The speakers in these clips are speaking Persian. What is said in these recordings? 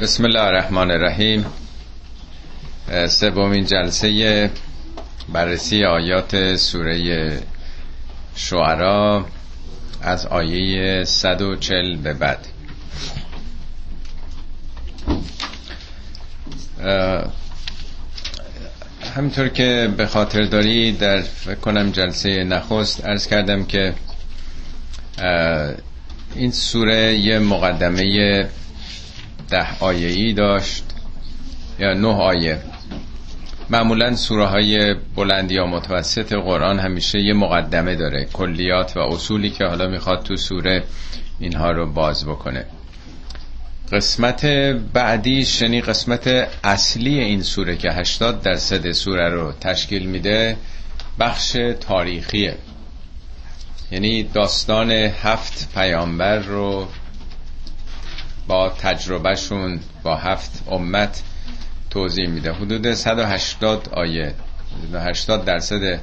بسم الله الرحمن الرحیم سومین جلسه بررسی آیات سوره شعرا از آیه 140 به بعد. همینطور که به خاطر داری در فکر کنم جلسه نخست ارز کردم که این سوره یه مقدمه ده آیه داشت. یا نه آیه. معمولا سوره های بلند یا متوسط قرآن همیشه یه مقدمه داره. کلیات و اصولی که حالا می‌خواد تو سوره اینها رو باز بکنه. قسمت بعدی شنی قسمت اصلی این سوره که 80 درصد سوره رو تشکیل میده بخش تاریخیه. یعنی داستان هفت پیامبر رو با تجربهشون با هفت امت توضیح میده. حدود 180 آیه 80 درصد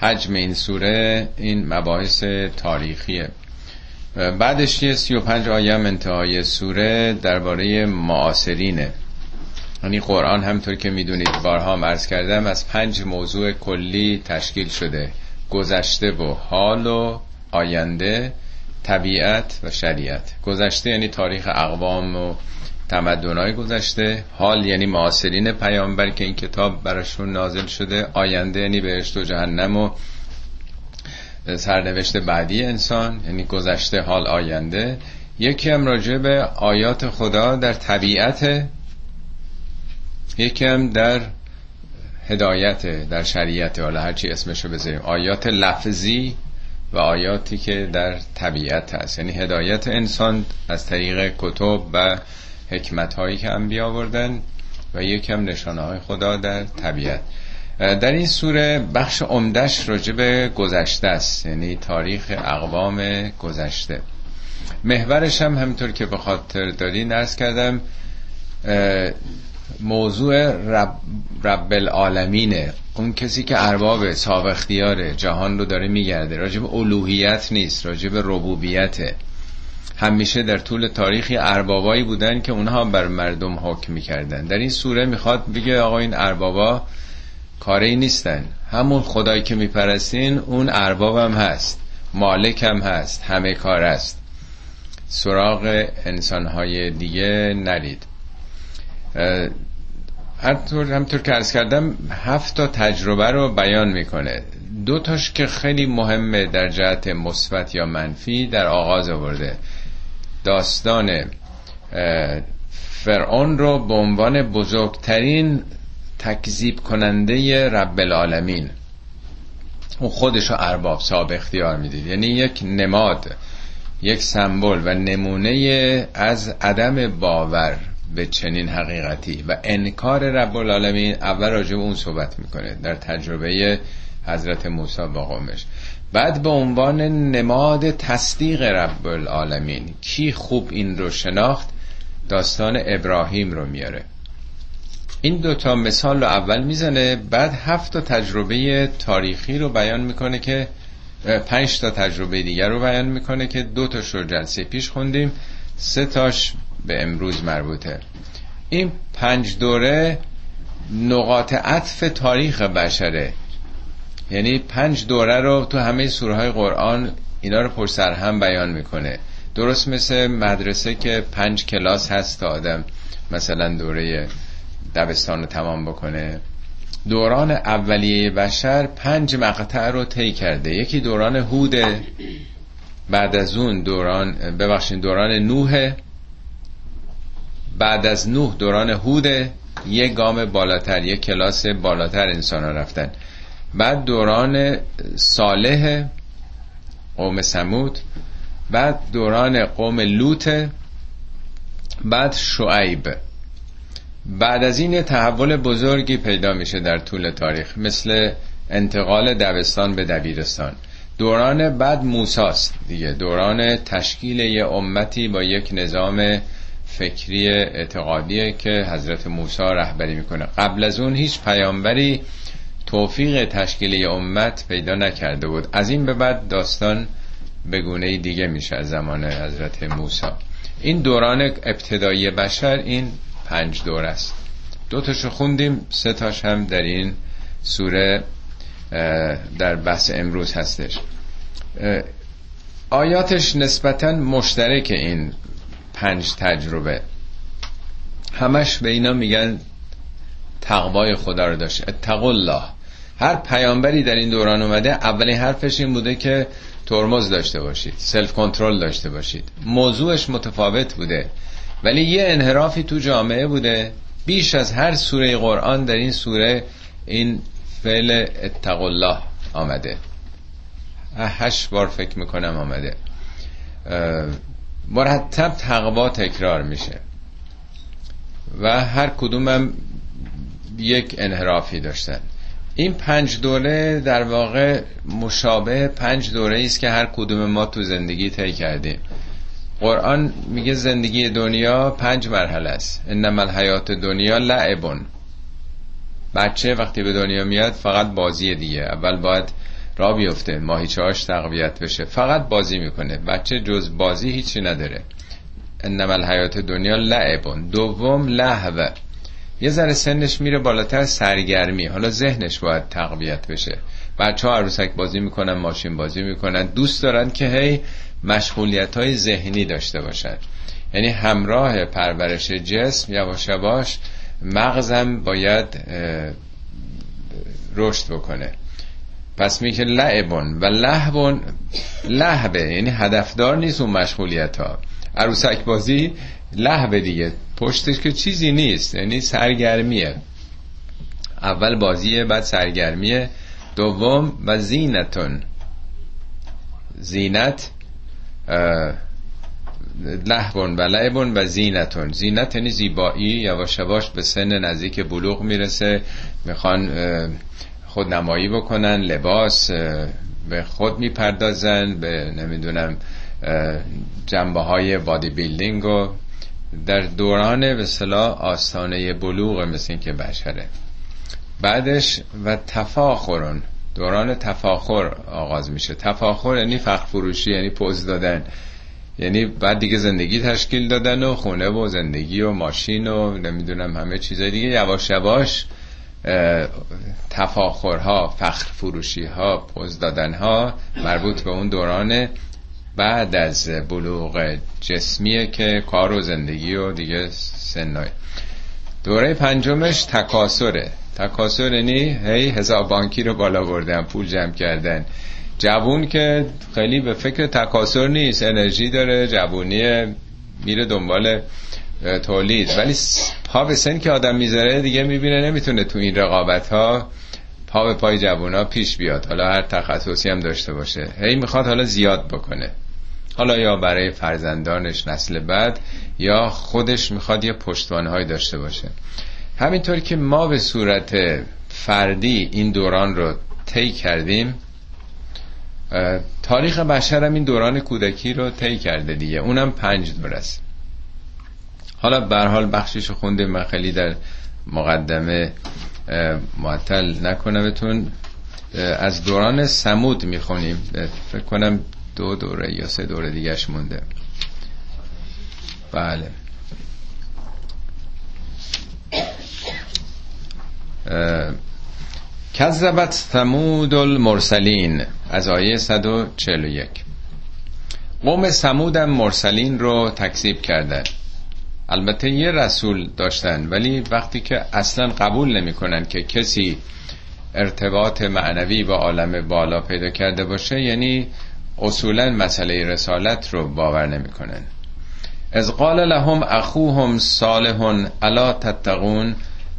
حجم این سوره این مباحث تاریخیه. بعدش یه 35 آیه هم انتهای سوره درباره معاصرینه. یعنی قرآن همطور که می‌دونید بارها هم عرض کردم از پنج موضوع کلی تشکیل شده. گذشته و حال و آینده طبیعت و شریعت. گذشته یعنی تاریخ اقوام و تمدنهای گذشته. حال یعنی معاصرین پیامبر که این کتاب براشون نازل شده. آینده یعنی بهشت و جهنم و سرنوشت بعدی انسان. یعنی گذشته حال آینده. یکی هم راجع به آیات خدا در طبیعت یکی هم در هدایت در شریعت. حالا هرچی اسمشو بذاریم. آیات لفظی و آیاتی که در طبیعت هست. یعنی هدایت انسان از طریق کتب و حکمت هایی که انبیا آوردن و یکم نشانه های خدا در طبیعت. در این سوره بخش عمدش راجع به گذشته است یعنی تاریخ اقوام گذشته. محورش هم همینطور که به خاطر داری نرس کردم موضوع رب, رب العالمینه اون کسی که ارباب صاحب اختیار جهان رو داره میگرده. راجب الوهیت نیست راجب ربوبیته. همیشه در طول تاریخی اربابایی بودن که اونها بر مردم حکم می‌کردن. در این سوره می‌خواد بگه آقا این اربابا کاری نیستن. همون خدایی که میپرستین اون ارباب هم هست. مالک هم هست. همه کار است. سراغ انسانهای دیگه نرید. همطور, همطور که ارز کردم هفت تا تجربه رو بیان می‌کنه. دو تاش که خیلی مهمه در جهت مثبت یا منفی در آغاز آورده. داستان فرعون رو به عنوان بزرگترین تکذیب کننده رب العالمین. اون خودش رو ارباب صاحب اختیار می‌دید. یعنی یک نماد یک سمبل و نمونه از عدم باور. به چنین حقیقتی. و انکار رب العالمین اول راجع به اون صحبت می‌کنه در تجربه حضرت موسی با قومش. بعد به عنوان نماد تصدیق رب العالمین کی خوب این رو شناخت؟ داستان ابراهیم رو میاره. این دوتا مثال رو اول می‌زنه بعد هفت تا تجربه تاریخی رو بیان می‌کنه که پنج تا تجربه دیگر رو بیان می‌کنه که دو تاش رو جلسه پیش خوندیم. سه تاش به امروز مربوطه. این پنج دوره نقاط عطف تاریخ بشره. یعنی پنج دوره رو تو همه سوره های قرآن اینا رو سر هم بیان می‌کنه. درست مثل مدرسه که پنج کلاس هست تا آدم مثلا دوره دبستان رو تمام بکنه. دوران اولیه بشر پنج مقطع رو طی کرده. یکی دوران هوده بعد از اون دوران ببخشید دوران نوح بعد از نوح دوران هود یک گام بالاتر یک کلاس بالاتر انسان ها رفتن. بعد دوران صالح قوم سمود بعد دوران قوم لوط بعد شعیب. بعد از این تحول بزرگی پیدا میشه در طول تاریخ مثل انتقال دبستان به دبیرستان. دوران بعد موساست دیگه. دوران تشکیل یه امتی با یک نظام فکری اعتقادیه که حضرت موسی رهبری می‌کنه. قبل از اون هیچ پیامبری توفیق تشکیل امت پیدا نکرده بود. از این به بعد داستان به گونه دیگه میشه از زمان حضرت موسی. این دوران ابتدایی بشر این پنج دور است. دو تاشو خوندیم سه تاش هم در این سوره در بحث امروز هستش. آیاتش نسبتا مشترک این پنج تجربه. همش به اینا میگن تقوای خدا رو داشت. اتقوا الله. هر پیامبری در این دوران اومده اولین حرفش این بوده که ترمز داشته باشید سلف کنترل داشته باشید. موضوعش متفاوت بوده. ولی یه انحرافی تو جامعه بوده. بیش از هر سوره قرآن در این سوره این فعل اتقوا الله آمده. هشت بار فکر می‌کنم آمده. مرتب تقوا تکرار میشه. و هر کدومم یک انحرافی داشتن. این پنج دوره در واقع مشابه پنج دوره است که هر کدوم ما تو زندگی طی کردیم. قرآن میگه زندگی دنیا پنج مرحله است. انما الحیات دنیا لعبون بچه وقتی به دنیا میاد فقط بازی دیگه. اول باید را بیفته. ماهیچه هاش تقویت بشه. فقط بازی می‌کنه. بچه جز بازی هیچی نداره. انما الحیات دنیا لعبون. دوم لحوه یه ذره سنش میره بالاتر سرگرمی. حالا ذهنش باید تقویت بشه. بچه ها عروسک بازی می‌کنن ماشین بازی می‌کنن. دوست دارن که هی مشغولیت های ذهنی داشته باشن. یعنی همراه پرورش جسم یواش یواش مغزم باید رشد بکنه. پس میگه لعبون و لحبون لحبه یعنی هدفدار نیست اون مشغولیت ها عروسک بازی لحبه دیگه. پشتش که چیزی نیست یعنی سرگرمیه. اول بازیه بعد سرگرمیه. دوم و زینتون. زینت لحبون و لعبون و زینتون. زینت یعنی زیبایی یواش یواش به سن نزدیک بلوغ می‌رسه. می‌خوان خودنمایی بکنن لباس به خود می‌پردازن به نمی‌دونم جنبه های بادی بیلدینگ و در دوران به صلاح آستانه بلوغ مثل که بشره. بعدش و تفاخرون. دوران تفاخر آغاز میشه. تفاخر یعنی فخر فروشی یعنی پوز دادن. یعنی بعد دیگه زندگی تشکیل دادن و خونه و زندگی و ماشین و نمی‌دونم همه چیزای دیگه. یواش یواش تفاخرها فخر فروشی ها پوز دادن ها مربوط به اون دوران بعد از بلوغ جسمیه که کار و زندگی و دیگه سنای. دوره پنجمش تکاسره. تکاسر یعنی هی حساب بانکی رو بالا بردن پول جمع کردن. جوون که خیلی به فکر تکاسر نیست انرژی داره جوونی میره دنبال تولید. ولی پا به سن که آدم می‌ذاره دیگه می‌بینه نمی‌تونه تو این رقابت ها پا به پای جوون ها پیش بیاد. حالا هر تخصصی هم داشته باشه. هی می‌خواد حالا زیاد بکنه. حالا یا برای فرزندانش نسل بعد یا خودش می‌خواد یه پشتوانهایی داشته باشه. همینطور که ما به صورت فردی این دوران رو طی کردیم تاریخ بشر هم این دوران کودکی رو طی کرده دیگه. اونم پنج دور است. حالا به حال بخشش خونده من خیلی در مقدمه معطل نکنمتون از دوران سمود می‌خونیم. فکر کنم دو دوره یا سه دوره دیگهش مونده. بله. کذبت ثمود المرسلین از آیه 141 قوم سمود هم مرسلین رو تکذیب کردن البته یه رسول داشتن ولی وقتی که اصلا قبول نمی‌کنن که کسی ارتباط معنوی با عالم بالا پیدا کرده باشه یعنی اصولا مسئله رسالت رو باور نمی‌کنن. از قال لهم اخوهم صالح الا تتقون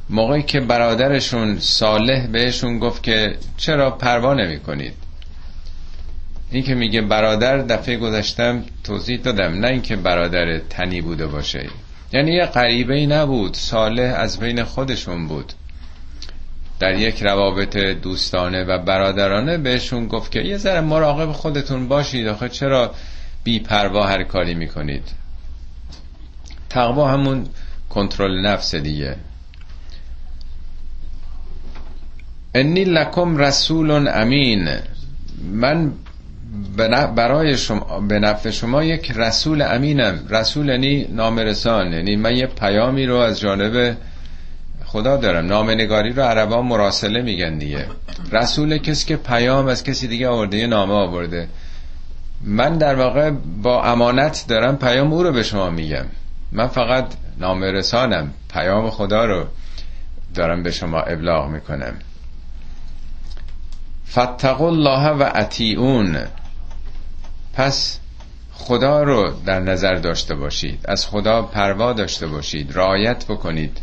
موقعی که برادرشون صالح بهشون گفت که چرا پروا نمی کنید این که میگه برادر دفعه گذاشتم توضیح دادم نه اینکه برادر تنی بوده باشه. یعنی یه غریبه ای نبود. صالح از بین خودشون بود. در یک روابط دوستانه و برادرانه بهشون گفت که یه ذره مراقب خودتون باشید. آخه چرا بی پروا هر کاری می‌کنید؟ تقوا همون کنترل نفس دیگه. انی لکم رسول امین. من برای شما به نفع شما یک رسول امینم. رسول یعنی نامرسان یعنی من یه پیامی رو از جانب خدا دارم. نامنگاری رو عربا مراسله میگن دیگه. رسول کسی که پیام از کسی دیگه آورده یه نامه آورده. من در واقع با امانت دارم پیام او رو به شما میگم. من فقط نامرسانم. پیام خدا رو دارم به شما ابلاغ می‌کنم. فتقوا الله و اطیعون. پس خدا رو در نظر داشته باشید. از خدا پروا داشته باشید. رعایت بکنید.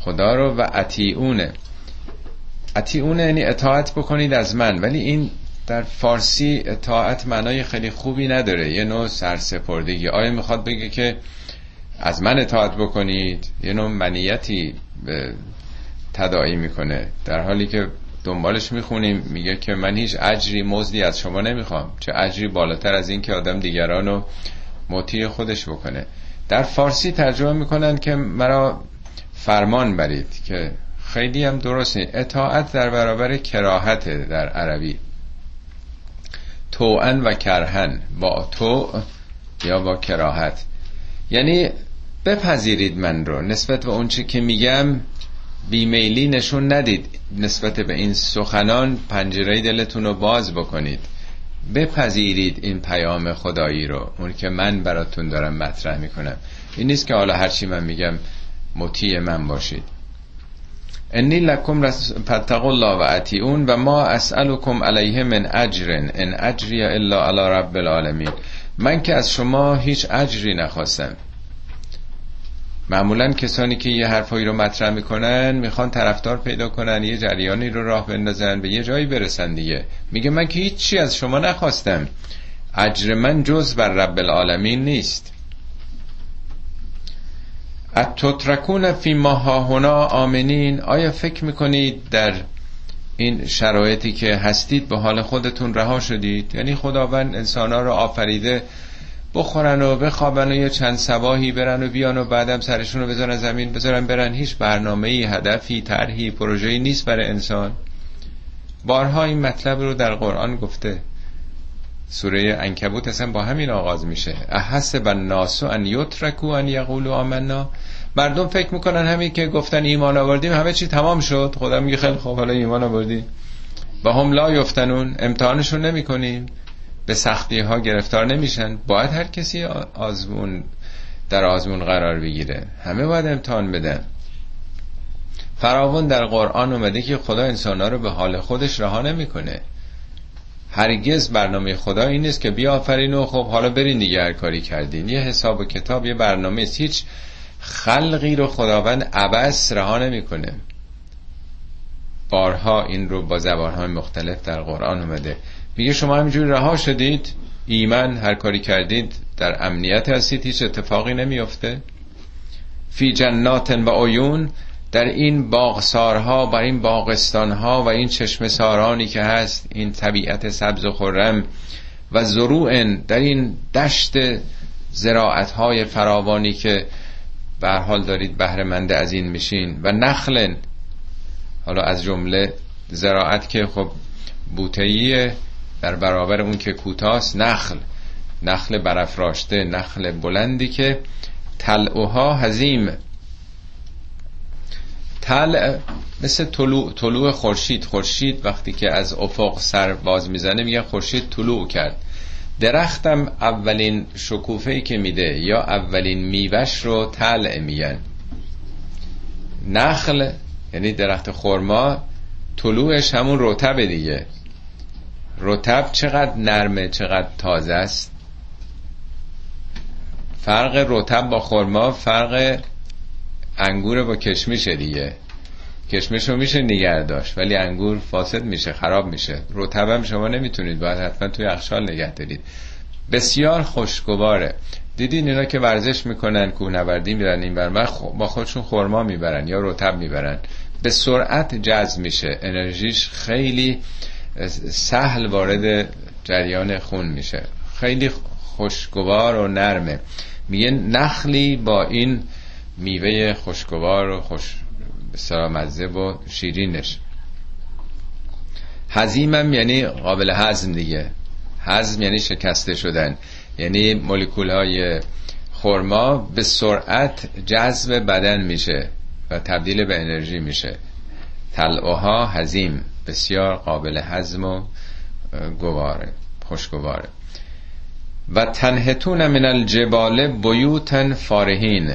خدا رو و اطیعونه. اطیعونه یعنی اطاعت بکنید از من. ولی این در فارسی اطاعت معنای خیلی خوبی نداره. یه نوع سرسپردگی. آیا می‌خواد بگه که از من اطاعت بکنید؟ یه نوع منیتی تداعی می‌کنه. در حالی که دنبالش می‌خونیم. میگه که من هیچ اجری مزدی از شما نمی‌خوام. چه اجری بالاتر از این که آدم دیگران رو مطیع خودش بکنه. در فارسی ترجمه می‌کنن که مرا فرمان برید که خیلی هم درسته. اطاعت در برابر کراهت در عربی. توان و کرهن. با تو یا با کراهت. یعنی بپذیرید من رو. نسبت به اونچه که میگم بیمیلی نشون ندید. نسبت به این سخنان پنجره دلتون رو باز بکنید. بپذیرید این پیام خدایی رو. اون که من براتون دارم مطرح می‌کنم. این نیست که حالا هرچی من میگم مطیع من باشید. انی لکم فتقوا الله و اطیعون و ما اسألکم علیه من اجر ان اجری الا علی رب العالمین. من که از شما هیچ اجری نخواستم. معمولا کسانی که یه حرفایی رو مطرح می‌کنن می‌خوان طرفدار پیدا کنن یه جریانی رو راه بندازن به یه جایی برسن دیگه. میگه من که هیچی از شما نخواستم. اجر من جز بر رب العالمین نیست. اتترکون فی ماها هنا آمنین. آیا فکر می‌کنید در این شرایطی که هستید به حال خودتون رها شدید؟ یعنی خداوند انسانها رو آفریده بخورن و بخوابن و یه چند سواهی برن و بیان و بعدم سرشون رو بذارن زمین بذارن برن. هیچ برنامه ای هدفی طرحی پروژه‌ای نیست برای انسان. بارها این مطلب رو در قرآن گفته. سوره انکبوت اصلا با همین آغاز میشه. احسب الناس ان یترکو ان یقولوا آمنا. مردم فکر می‌کنن همین که گفتن ایمان آوردیم همه چی تمام شد. خدا میگه خیلی خوب حالا ایمان آوردی. و هم لا یفتنون امتحانشون نمی‌کنیم. به سختی ها گرفتار نمیشن. باید هر کسی آزمون در آزمون قرار بگیره. همه باید امتحان بدن. فراون در قرآن اومده که خدا انسان ها رو به حال خودش رها نمی‌کنه. هرگز برنامه خدا این نیست که بیافرین و خب حالا برین دیگه هر کاری کردین. یه حساب و کتاب یه برنامه است. هیچ خلقی رو خداوند عبس رها نمی‌کنه. بارها این رو با زبانهای مختلف در قرآن اومده. میگه شما همینجوری رها شدید ایمن هر کاری کردید در امنیت هستید هیچ اتفاقی نمیافته. فی جنات و عیون در این باغسارها و این باغستانها و این چشم سارانی که هست این طبیعت سبز و خرم و زروع در این دشت زراعت فراوانی که به حال دارید بهره از این میشین و نخل حالا از جمله زراعت که خب بوتهیه در برابر اون که کوتاست نخل. نخل برافراشته نخل بلندی که تلعوها هزیم تل مثل طلوع طلوع خورشید. خورشید وقتی که از افق سر باز می‌زنه میگه خورشید طلوع کرد. درختم اولین شکوفه که میده یا اولین میوش رو تل میگن نخل یعنی درخت خرما طلوعش همون رتب دیگه. رتب چقدر نرمه چقدر تازه است؟ فرق رتب با خرما فرق انگور با کشمش دیگه. کشمش رو میشه نگه داشت ولی انگور فاسد میشه خراب میشه. رتبم شما نمی‌تونید باید حتما توی اخشال نگه دارید. بسیار خوشگواره. دیدین اینا که ورزش می‌کنن کوهنوردی میرن این بر با خودشون خورما می‌برن یا رتب می‌برن. به سرعت جذب میشه. انرژیش خیلی سهل وارد جریان خون میشه. خیلی خوشگوار و نرمه. میگه نخلی با این میوه خوشگوار و خوش مزه و شیرینش. حزیمم یعنی قابل هضم دیگه. هضم یعنی شکسته شدن. یعنی مولکول های خرما به سرعت جذب بدن میشه و تبدیل به انرژی میشه. تلعها هزیم بسیار قابل هضم و گواره خوشگواره. و تنهتون من الجبال بیوتن فارهین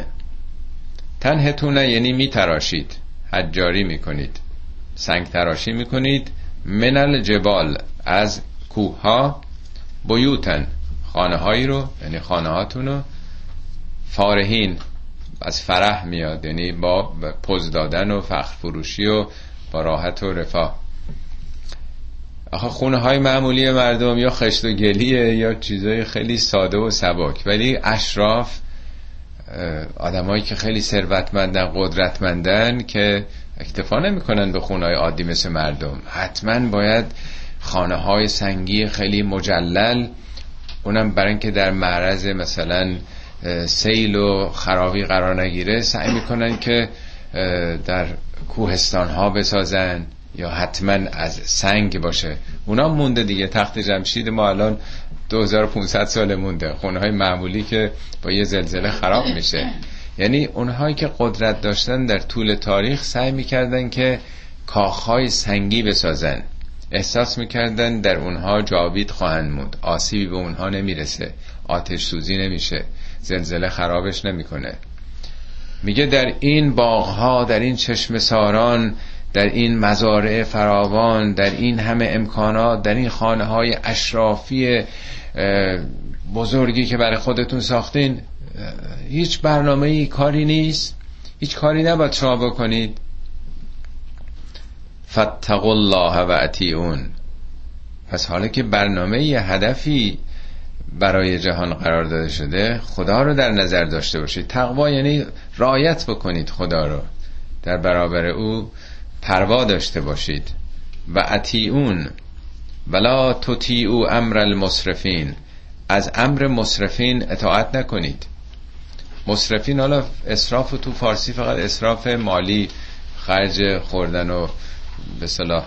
تنهتون یعنی میتراشید حجاری می‌کنید. سنگ تراشی می‌کنید من الجبال از کوه ها بیوتن خانه هایی رو یعنی خانه هاتون رو فارهین از فرح میاد یعنی با پوز دادن و فخر فروشی و با راحت و رفاه. آخه خونه های معمولی مردم یا خشت و گلیه یا چیزای خیلی ساده و سبک. ولی اشراف آدمایی که خیلی ثروتمندن قدرتمندن که اکتفا نمی‌کنن به خونه های عادی مثل مردم. حتما باید خانه های سنگی خیلی مجلل اونم برای اینکه در معرض مثلا سیل و خرابی قرار نگیره سعی می‌کنن که در کوهستان ها بسازن. یا حتما از سنگ باشه. اونا مونده دیگه. تخت جمشید ما الان 2500 سال مونده. خونه های معمولی که با یه زلزله خراب میشه. یعنی اونهایی که قدرت داشتن در طول تاریخ سعی می‌کردن که کاخهای سنگی بسازن. احساس می‌کردن در اونها جاوید خواهند موند. آسیبی به اونها نمی‌رسه. آتش سوزی نمیشه. زلزله خرابش نمی‌کنه. میگه در این باغها در این چشم ساران در این مزارع فراوان در این همه امکانات در این خانه های اشرافی بزرگی که برای خودتون ساختین هیچ برنامه ای کاری نیست؟ هیچ کاری نباید شما بکنید؟ فتقوا الله و اطیعون. پس حالا که برنامه هدفی برای جهان قرار داده شده خدا رو در نظر داشته باشید. تقوا یعنی رایت بکنید خدا رو در برابر او. پروا داشته باشید. و اطیعون. ولا تطیعوا امر المصرفین. از امر مصرفین اطاعت نکنید. مصرفین حالا اصراف تو فارسی فقط اصراف مالی خرج خوردن و به صلاح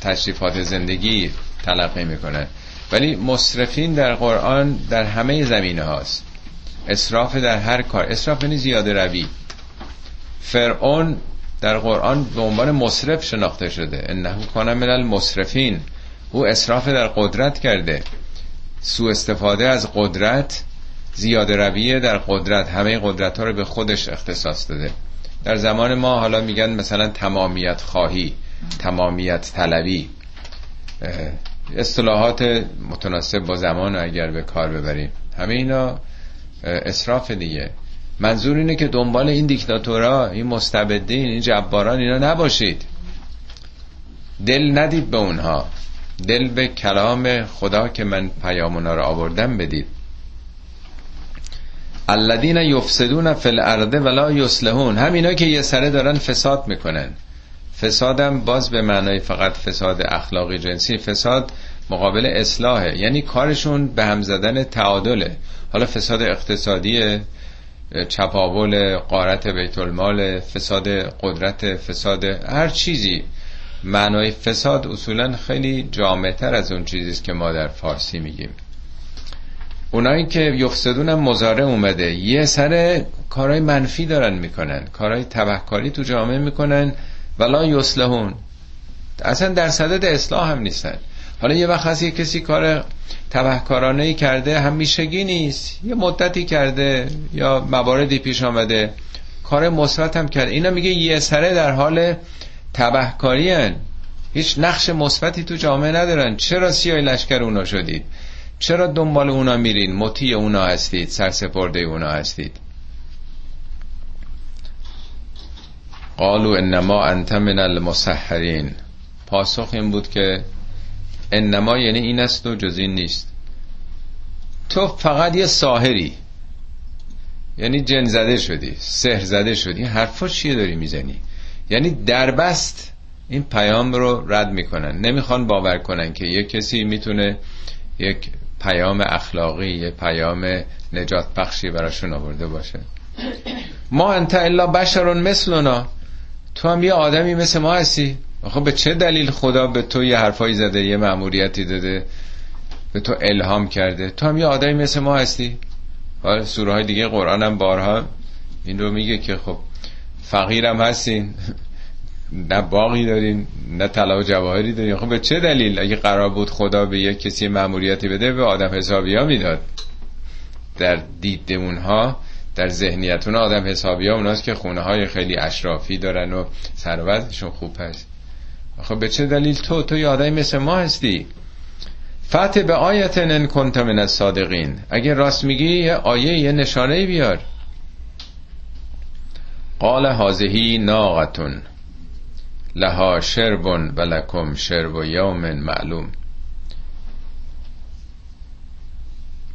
تشریفات زندگی تلقی می‌کنن ولی مصرفین در قرآن در همه زمینه هاست. اصراف در هر کار. اصراف یعنی زیاده روی. فرعون در قرآن به عنوان مصرف شناخته شده. انه کان من المصرفین. او اصراف در قدرت کرده. سو استفاده از قدرت زیاده رویه در قدرت. همه قدرت ها رو به خودش اختصاص داده. در زمان ما حالا میگن مثلا تمامیت خواهی تمامیت طلبی. اصطلاحات متناسب با زمان اگر به کار ببریم. همه اینا اصراف دیگه. منظور اینه که دنبال این دیکتاتورا این مستبدین این جباران اینا نباشید. دل ندید به اونها. دل به کلام خدا که من پیام اونا رو آوردم بدید. الذین یفسدون فی الارض ولا یصلحون. همینا که یه سره دارن فساد می‌کنن. فسادم باز به معنای فقط فساد اخلاقی جنسی فساد مقابل اصلاحه. یعنی کارشون به هم زدن تعادله. حالا فساد اقتصادی چپاول قارت بیت المال فساد قدرت فساد هر چیزی. معنای فساد اصولا خیلی جامعتر از اون چیزیست که ما در فارسی میگیم. اونایی که یفسدون مزاره اومده یه سر کارهای منفی دارن می‌کنن کارهای تبهکاری تو جامعه می‌کنن ولا یصلحون. اصلا در صدد اصلاح هم نیستن. حالا یه وقت هست یه کسی کار تبهکارانه ای کرده همیشگی نیست. یه مدتی کرده یا مواردی پیش آمده. کار مثبت هم کرده. اینا میگه یه سره در حال تبهکاری. هیچ نقش مثبتی تو جامعه ندارن. چرا سیاه لشکر اونا شدید؟ چرا دنبال اونا میرین؟ مطیع اونا هستید سرسپرده اونا هستید. قالو انما انت من المسحرین. پاسخ این بود که انما یعنی این است و جز این نیست. تو فقط یه ساهری یعنی جن زده شدی سحر زده شدی حرفا چیه داری می‌زنی؟ یعنی دربست این پیام رو رد می‌کنن. نمی‌خوان باور کنن که یه کسی می‌تونه یک پیام اخلاقی یه پیام نجات بخشی براشون آورده باشه. ما انت الا بشرون مثلنا. تو هم یه آدمی مثل ما هستی. آخه به چه دلیل خدا به تو یه حرفایی زده یه مأموریتی داده به تو الهام کرده؟ تو هم یه آدمی مثل ما هستی؟ حالا سوره های دیگه قرآن هم بارها این رو میگه که خب فقیرم هستین نه باقی دارین نه طلا و جواهری دارین. خب به چه دلیل؟ اگه قرار بود خدا به یک کسی معمولیتی بده به آدم حسابی ها می‌داد. در دید اونها در ذهنیت اون آدم حسابی ها اوناست که خونه های خیلی اشرافی دارن و ثروتشون خوب هست. خب به چه دلیل تو تو یه آدمی مثل ما هستی؟ فتح به آیت ان کنت من الصادقین اگه راست میگی یه آیه یه نشانه بیار. قال هازهی ناقتون لها شرب و لکم شرب یوم معلوم.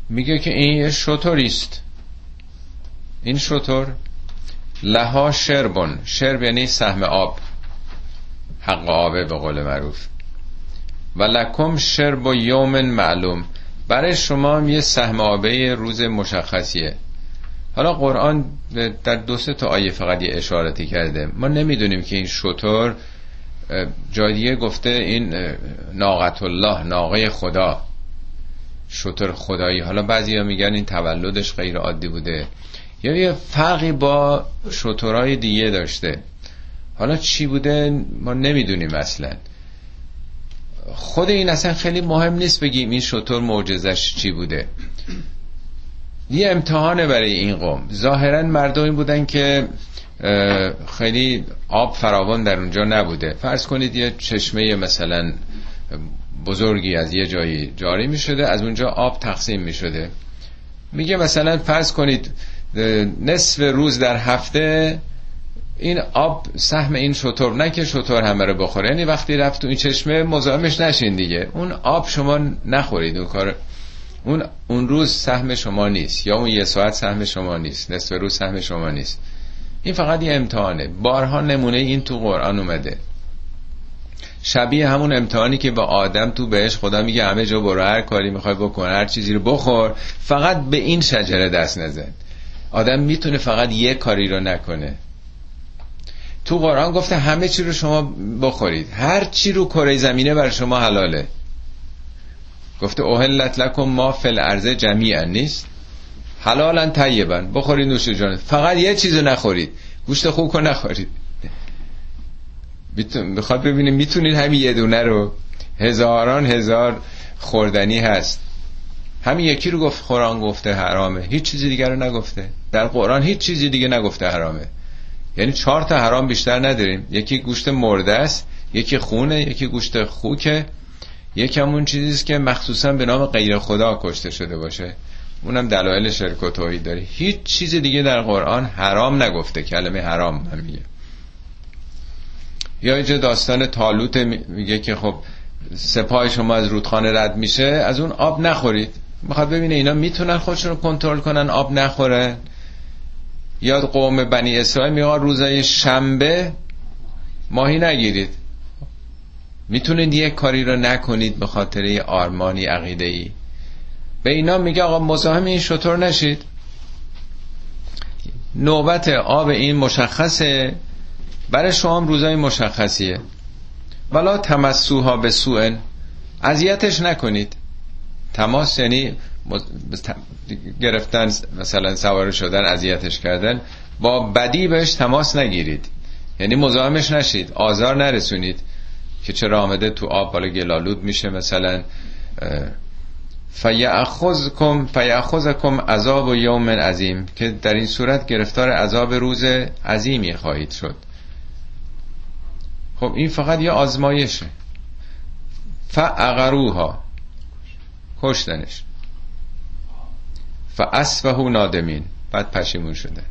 میگه که این یه شطوریست. این شطور. لها شربون. شرب یعنی سهم آب. حق آبه به قول معروف. و لکم شرب و یوم معلوم. برای شما یه سهم آبه روز مشخصیه. حالا قرآن در دو سه تا آیه فقط یه اشارتی کرده. ما نمی‌دونیم که این شطور جای گفته این ناقت الله ناقه خدا. شطور خدایی. حالا بعضی ها میگن این تولدش غیر عادی بوده. یا یه فرقی با شطورهای دیگه داشته. حالا چی بوده ما نمی‌دونیم اصلا. خود این اصلا خیلی مهم نیست بگیم این شطور معجزش چی بوده. یه امتحانه برای این قوم. ظاهرا مردمی بودن که خیلی آب فراوان در اونجا نبوده. فرض کنید یه چشمه مثلا بزرگی از یه جایی جاری می شده از اونجا آب تقسیم می شده میگه مثلا فرض کنید نصف روز در هفته این آب سهم این شطور نه که شطور همه رو بخوره. یعنی وقتی رفت تو این چشمه مزاحمش نشین دیگه. اون آب شما نخورید اون کار اون اون روز سهم شما نیست. یا اون یه ساعت سهم شما نیست. نصف روز سهم شما نیست. این فقط یه امتحانه. بارها نمونه این تو قرآن اومده. شبیه همون امتحانی که به آدم تو بهش خدا میگه همه جا برو هر کاری می‌خوای بکن هر چیزی رو بخور. فقط به این شجره دست نزن. آدم می‌تونه فقط یه کاری رو نکنه. تو قرآن گفته همه چی رو شما بخورید. هر چی رو کره زمینه بر شما حلاله. گفته اوهلت لکم ما فل ارزه جمیعا. نیست؟ حلالا طیبا بخورید نوش جان. فقط یه چیزو نخورید. گوشت خوب کن نخورید. بخواد ببینید می‌تونید همین یه دونه رو. هزاران هزار خوردنی هست. همین یکی رو گفت قرآن گفته حرامه. هیچ چیزی دیگر رو نگفته. در قرآن هیچ چیزی دیگه نگفته حرامه. یعنی چهار تا حرام بیشتر نداریم. یکی گوشت مرده است یکی خونه یکی گوشت خوکه. یکی همون چیزیست که مخصوصا به نام غیر خدا کشته شده باشه. اونم دلایل شرک و توحید داره. هیچ چیز دیگه در قرآن حرام نگفته. کلمه حرام هم یا اینجا داستان تالوت میگه که خب سپاه شما از رودخانه رد میشه از اون آب نخورید. می‌خواد ببینه اینا می‌تونن خودشون رو کنترل کنن آب نخوره. یا قوم بنی اسرائیل میگه روزای شنبه ماهی نگیرید. می‌تونید یک کاری رو نکنید به خاطر یه آرمانی عقیده ای به اینا میگه آقا مزاحم این شطور نشید. نوبت آب این مشخصه. برای شما هم روزای مشخصیه. ولا تمسوها به سوئن اذیتش نکنید. تماس یعنی گرفتن مثلا سوار شدن اذیتش کردن با بدی بهش تماس نگیرید. یعنی مزاحمش نشید آزار نرسونید که چرا آمده تو آب بالا گلالود میشه مثلا. فیاخذکم فیاخذکم عذاب و یوم عظیم که در این صورت گرفتار عذاب روز عظیمی خواهید شد. خب این فقط یه آزمایشه. فعقروها کشتنش. فاسفهو نادمین. بعد پشیمون شده.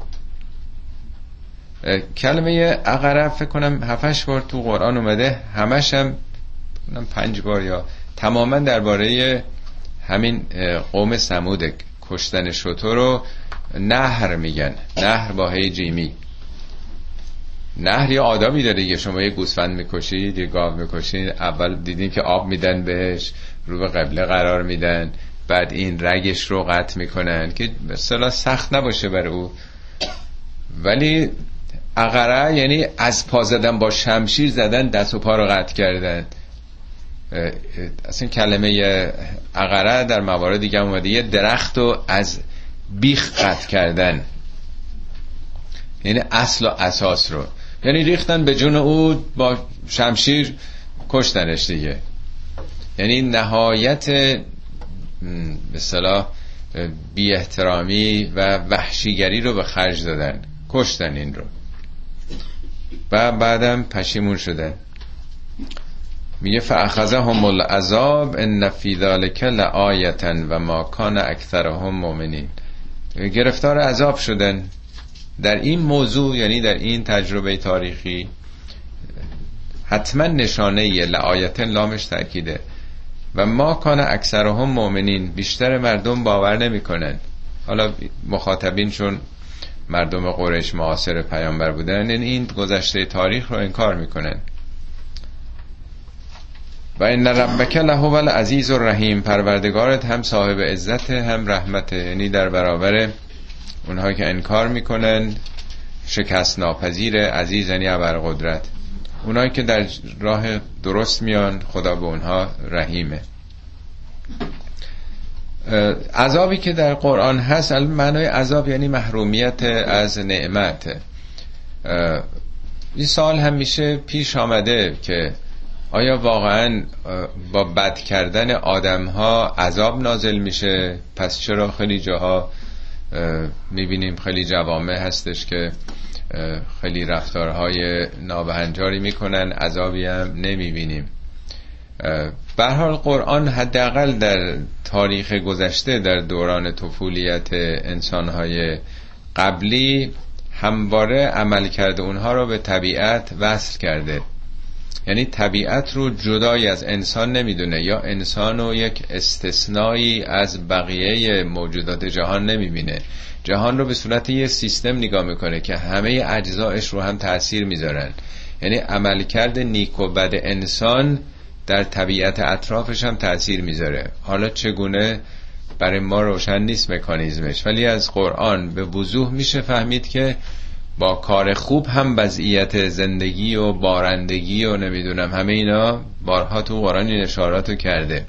کلمه اقرب فکر کنم هفتش بار تو قرآن اومده. همش هم پنج بار یا تماما درباره همین قوم سمود کشتن شطور رو نهر میگن. نهر با هی جیمی. نهر یه آدمی داره دیگه. شما یه گوسفند می‌کشید یه گاو می‌کشید اول دیدین که آب میدن بهش رو به قبله قرار میدن. بعد این رگش رو قطع می‌کنن که مثلا سخت نباشه بر او. ولی اقره یعنی از پا زدن با شمشیر زدن دست و پا رو قطع کردن. اصلا کلمه اقره در موارد دیگه اومده. یه درخت رو از بیخ قطع کردن. یعنی اصل و اساس رو. یعنی ریختن به جون او با شمشیر کشتنش دیگه. یعنی نهایت به صلاح بی احترامی و وحشیگری رو به خرج دادن. کشتن این رو. و بعدم پشیمون شدن. میگه فاخذهم العذاب ان فی ذلک لآیه و ما کان اکثرهم مؤمنین. گرفتار عذاب شدن. در این موضوع یعنی در این تجربه تاریخی حتما نشانه لعایت لامش تاکیده و ما کان اکثرهم مؤمنین بیشتر مردم باور نمی‌کنن حالا مخاطبین چون مردم قریش معاصر پیامبر بودن این, این گذشته تاریخ رو انکار می‌کنن و ان ربک له العزیز الرحیم پروردگارت هم صاحب عزت هم رحمت یعنی در برابر اونها که انکار می‌کنن شکست ناپذیر عزیز یعنی قدرت اونایی که در راه درست میان خدا به اونها رحیمه. عذابی که در قرآن هست معنای عذاب یعنی محرومیت از نعمت. این سال هم میشه پیش آمده که آیا واقعا با بد کردن آدم ها عذاب نازل میشه؟ پس چرا خیلی جاها می‌بینیم خیلی جوامع هستش که خیلی رفتارهای نابهنجاری می‌کنن عذابی هم نمی‌بینیم. به حال قرآن حداقل در تاریخ گذشته در دوران طفولیت انسانهای قبلی همواره عمل کرده اونها رو به طبیعت وصل کرده. یعنی طبیعت رو جدای از انسان نمی‌دونه. یا انسان رو یک استثنایی از بقیه موجودات جهان نمی‌بینه. جهان رو به صورت یه سیستم نگاه می‌کنه که همه اجزایش رو هم تاثیر می‌ذارن. یعنی عملکرد نیک و بد انسان در طبیعت اطرافش هم تاثیر می‌ذاره. حالا چگونه؟ برای ما روشن نیست مکانیزمش. ولی از قرآن به وضوح میشه فهمید که با کار خوب هم وضعیت زندگی و بارندگی و نمی‌دونم همه اینا بارها تو قرآن این اشاراتو کرده.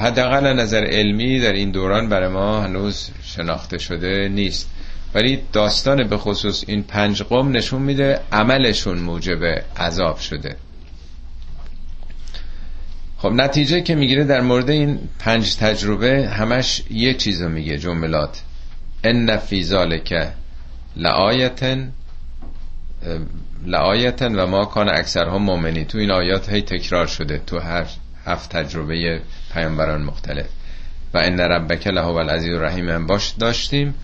حداقل نظر علمی در این دوران برای ما هنوز شناخته شده نیست. ولی داستان به خصوص این پنج قوم نشون میده عملشون موجب عذاب شده. خب نتیجه که می‌گیره در مورد این پنج تجربه همش یه چیزو میگه جملات. ان فی ذالک لآیتن لآیتن و ما کان اکثرهم مؤمنین. تو این آیات هی تکرار شده تو هر هفت تجربه پیامبران مختلف. و ان ربک له العزیز الرحیم هم باش داشتیم.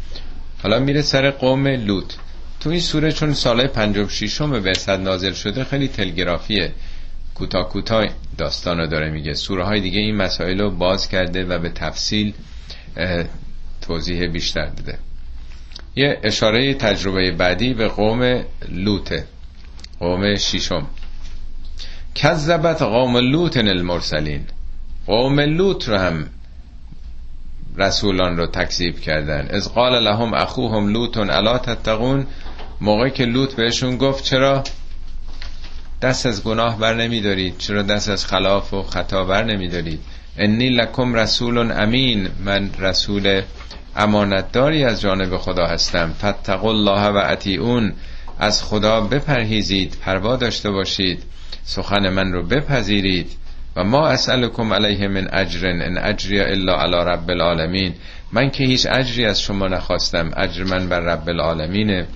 حالا میره سر قوم لوط. تو این سوره چون سال 56 به صد نازل شده خیلی تلگرافیه. کوتاه کوتاه داستان داره میگه. سوره های دیگه این مسائل رو باز کرده و به تفصیل توضیح بیشتر داده. یه اشاره تجربه بعدی به قوم لوته قوم شیشم. کذبت قوم لوط المرسلین. قوم لوط رو هم رسولان رو تکذیب کردن. از قال لهم اخوهم لوط الا تتقون. موقع که لوط بهشون گفت چرا دست از گناه بر نمی دارید چرا دست از خلاف و خطا بر نمی دارید انی لکم رسول امین من رسول امانتداری از جانب خدا هستم. فتقوا الله و اطیعون. از خدا بپرهیزید پروا داشته باشید. سخن من رو بپذیرید. و ما اسألکم علیه من اجر ان اجری الا علی رب العالمین. من که هیچ اجری از شما نخواستم. اجر من بر رب العالمینه.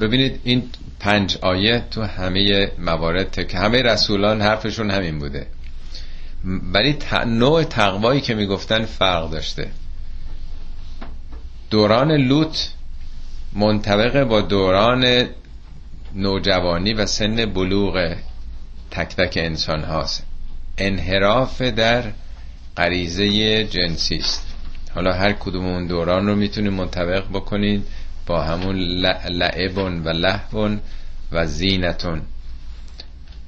ببینید این پنج آیه تو همه موارد که همه رسولان حرفشون همین بوده. ولی نوع تقوایی که می‌گفتن فرق داشته. دوران لوط منطبق با دوران نوجوانی و سن بلوغ تک تک انسان هاست انحراف در غریزه جنسی است. حالا هر کدوم اون دوران رو می‌تونید منطبق بکنید با همون لعبون و لحون و زینتون.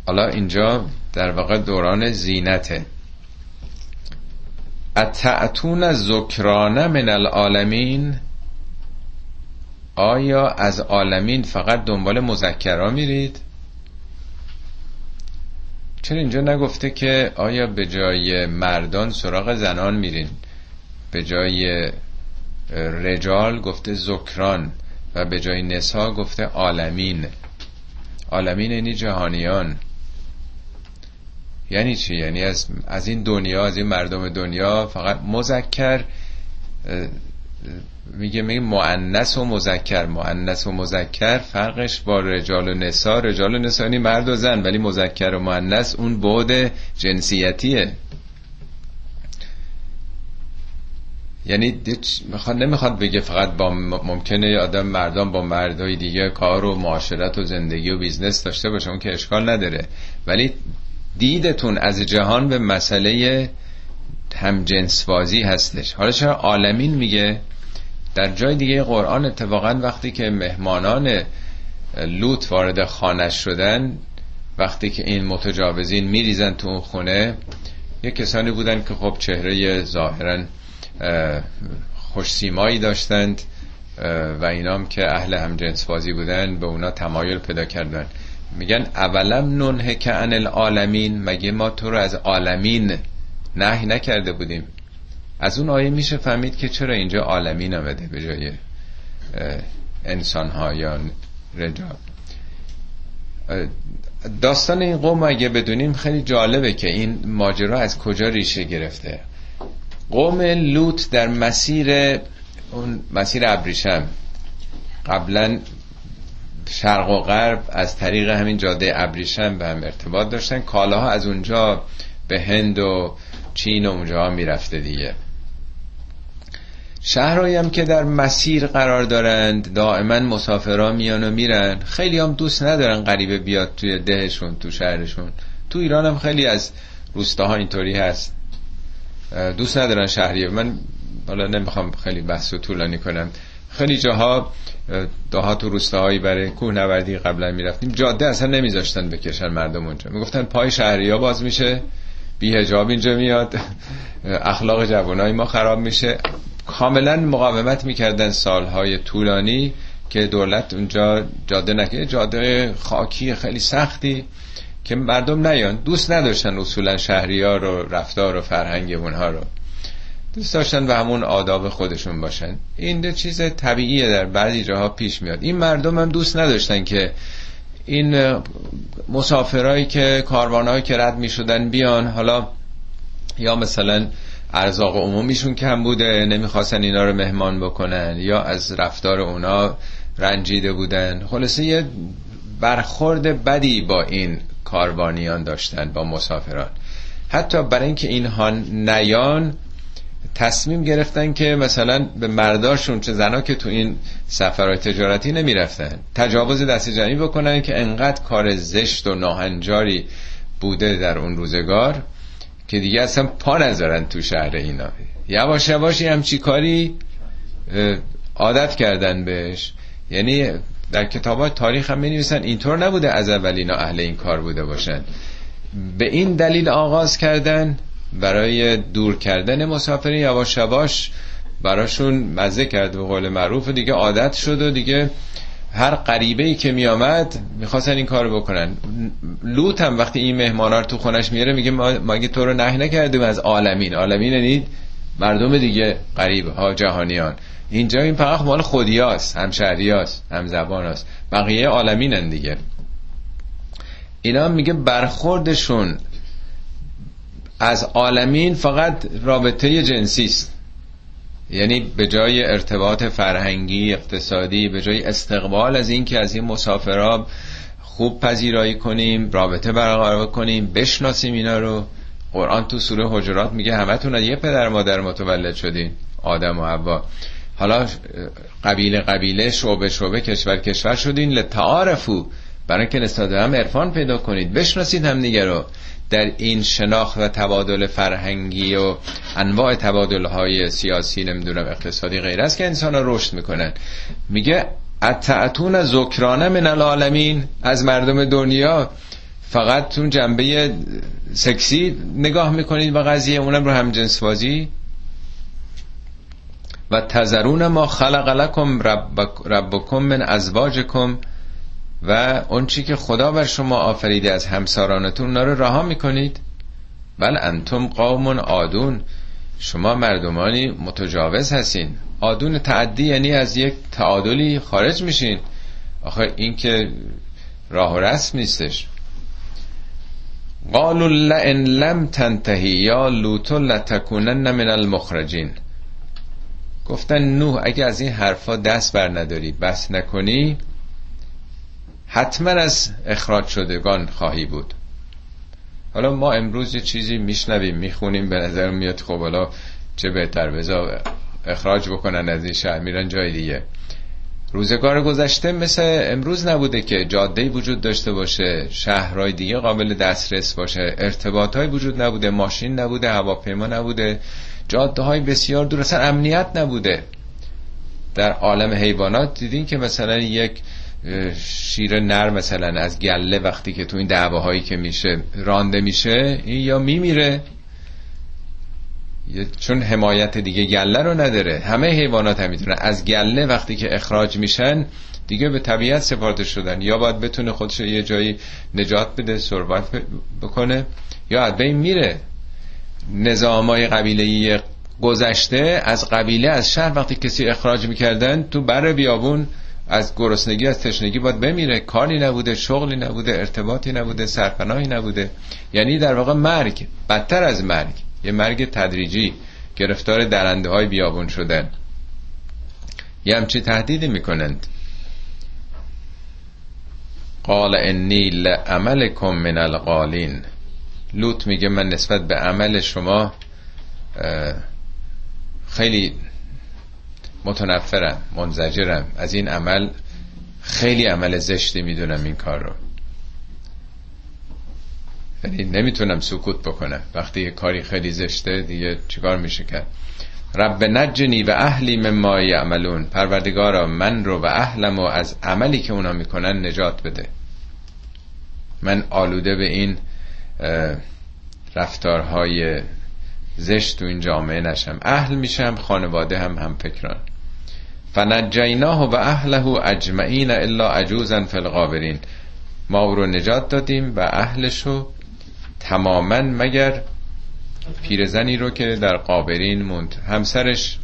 حالا اینجا در واقع دوران زینته. اتعتون ذکرانه من العالمین؟ آیا از عالمین فقط دنبال مذکرا میرید؟ چرا اینجا نگفته که آیا به جای مردان سراغ زنان میرین؟ به جای رجال گفته زکران و به جای نسا گفته عالمین. عالمین یعنی جهانیان. یعنی چی؟ یعنی از, از این دنیا از این مردم دنیا فقط مذکر میگه میگه مؤنث و مذکر. مؤنث و مذکر فرقش با رجال و نسا. رجال و نسا یعنی مرد و زن ولی مذکر و مؤنث اون بعد جنسیتیه. یعنی می‌خواد نمی‌خواد بگه فقط با ممکنه آدم مردان با مردای دیگه کار و معاشرت و زندگی و business داشته باشه اون که اشکال نداره. ولی دیدتون از جهان به مسئله هم جنسبازی هستش. حالا چرا عالمین میگه؟ در جای دیگه قرآن اتفاقا وقتی که مهمانان لوط وارد خانه شدن وقتی که این متجاوزین میریزن تو اون خونه یه کسانی بودن که خب چهره ظاهرا خوش سیمایی داشتند و اینام که اهل هم جنس بازی بودن به اونا تمایل پیدا کردن میگن اولم ننه که ان العالمین مگه ما تو رو از عالمین نهی نکرده بودیم؟ از اون آیه میشه فهمید که چرا اینجا عالمین آمده به جای انسان ها یا رجال. داستان این قوم اگه بدونیم خیلی جالبه که این ماجرا از کجا ریشه گرفته. قوم لوط در مسیر اون مسیر ابریشم. قبلا شرق و غرب از طریق همین جاده ابریشم به هم ارتباط داشتن. کالاها از اونجا به هند و چین و اونجا می‌رفته دیگه. شهرهایی هم که در مسیر قرار دارند دائما مسافرا میان و میرن. خیلی هم دوست ندارن غریبه بیاد توی دهشون تو شهرشون. تو ایران هم خیلی از روستاها اینطوری هست. دوست ندارن شهریه. من حالا نمی‌خوام خیلی بحث و طولانی کنم. خیلی جاها داها تو روستاهایی برای کوه نوردی قبلا می‌رفتیم. جاده اصلا نمیذاشتن بکشن مردم اونجا. می‌گفتن پای شهری ها باز میشه بی هجاب اینجا میاد. اخلاق جوانای ما خراب میشه. کاملا مقاومت می‌کردن سالهای طولانی که دولت اونجا جاده نکنه جاده خاکی خیلی سختی که مردم نیان. دوست نداشتن اصولا شهری ها رو رفتار و فرهنگ اونها رو. دوست داشتن به همون آداب خودشون باشن. این چیز طبیعیه در بعضی جاها پیش میاد. این مردم هم دوست نداشتن که این مسافرهایی که کاروانهایی که رد می‌شدن بیان. حالا یا مثلا ارزاق عمومیشون کم بوده نمی‌خواستن اینا رو مهمان بکنن یا از رفتار اونا رنجیده بودن. خلاصه یه برخورد بدی با این کاروانیان داشتن با مسافران. حتی برای اینکه اینها نیان تصمیم گرفتن که مثلا به مرداشون چه زنا که تو این سفرهای تجارتی نمی‌رفتن تجاوز دست جمعی بکنن که انقدر کار زشت و ناهنجاری بوده در اون روزگار که دیگه اصلا پا نذارن تو شهر اینا. یواش یواش همچی کاری عادت کردن بهش. یعنی در کتابات تاریخ هم نویسن اینطور نبوده از اول اینا اهل این کار بوده باشن. به این دلیل آغاز کردن برای دور کردن مسافرین یواش یواش براشون مزه کرد به قول معروف. دیگه عادت شد و دیگه هر غریبه ای که می آمد می‌خواستن این کارو بکنن. لوط هم وقتی این مهمانا رو تو خونش میاره میگه ما اگه تو رو نه نکردیم از عالمین. عالمین یعنی مردم دیگه غریب ها جهانیان. اینجا این فقط مال خودیاست هم شهریاست هم زبان بقیه عالمینن دیگه. اینا میگه برخوردشون از عالمین فقط رابطه جنسی است. یعنی به جای ارتباط فرهنگی اقتصادی به جای استقبال از این که از این مسافرها خوب پذیرایی کنیم رابطه برقرار کنیم بشناسیم اینا رو. قرآن تو سوره حجرات میگه همتون یه پدر مادر متولد شدین آدم و حوا. حالا قبیله قبیله شعبه شعبه کشور کشور شدین. لتعارفو برای که نسبت هم عرفان پیدا کنید. بشناسید هم دیگه رو. در این شناخت و تبادل فرهنگی و انواع تبادل های سیاسی نمی‌دونم اقتصادی غیر است که انسان رشد می‌کنن. میگه اتعتون زکرانه من العالمین. از مردم دنیا فقط تون جنبه سکسی نگاه می‌کنید و قضیه اونم رو هم جنس بازی و تذرون ما خلق لکم ربکم من ازواجکم. و اون چی که خدا بر شما آفریده از همسارانتون اونا رو رها می‌کنید. بل انتم قوم آدون شما مردمانی متجاوز هستین. آدون تعدی یعنی از یک تعادلی خارج میشین. آخه این که راه و رسم نیستش. قالوا لئن لم تنتهی یا لوط لتکونن من المخرجین. گفتن نوح اگه از این حرفا دست بر نداری بس نکنی حتما از اخراج شدگان خواهی بود. حالا ما امروز یه چیزی میشنویم می‌خونیم به نظر میاد خب حالا چه بهتر بذار اخراج بکنن از این شهر میرن جای دیگه. روزگار گذشته مثل امروز نبوده که جاده وجود داشته باشه شهرهای دیگه قابل دسترس باشه ارتباط وجود نبوده ماشین نبوده هواپیما نبوده جاده های بسیار دور اصلا امنیت نبوده. در عالم حیوانات دیدین که مثلا یک شیر نر مثلا از گله وقتی که تو این دعواهایی که میشه رانده میشه این یا میمیره. چون حمایت دیگه گله رو نداره. همه حیوانات هم می‌تونن. از گله وقتی که اخراج میشن دیگه به طبیعت سپارده شدن. یا باید بتونه خودش یه جایی نجات بده سروایف بکنه یا از بین میره. نظامای قبیله گذشته از قبیله از شهر وقتی کسی اخراج می‌کردن تو بر بیابون از گرسنگی از تشنگی باید بمیره. کاری نبوده شغلی نبوده ارتباطی نبوده سرپناهی نبوده. یعنی در واقع مرگ بدتر از مرگ. یه مرگ تدریجی گرفتار درنده های بیابون شدن. یه همچی تهدیدی می‌کنند. قال انی لعملکم من القالین. لوط میگه من نسبت به عمل شما خیلی متنفرم منزجرم. از این عمل خیلی عمل زشتی می‌دونم این کار رو. یعنی نمی‌تونم سکوت بکنم. وقتی یه کاری خیلی زشته دیگه چیکار میشه کرد؟ رب نجنی و اهلی مما یعملون. پروردگارا من رو و اهلم و از عملی که اونا می‌کنن نجات بده. من آلوده به این رفتارهای زشت تو این جامعه نشم. اهل میشم خانواده هم هم فکران. فنجیناه و اهله اجمعین الا عجوزا فی الغابرین. ما او رو نجات دادیم و اهلشو تماما مگر پیرزنی رو که در قابرین موند. همسرش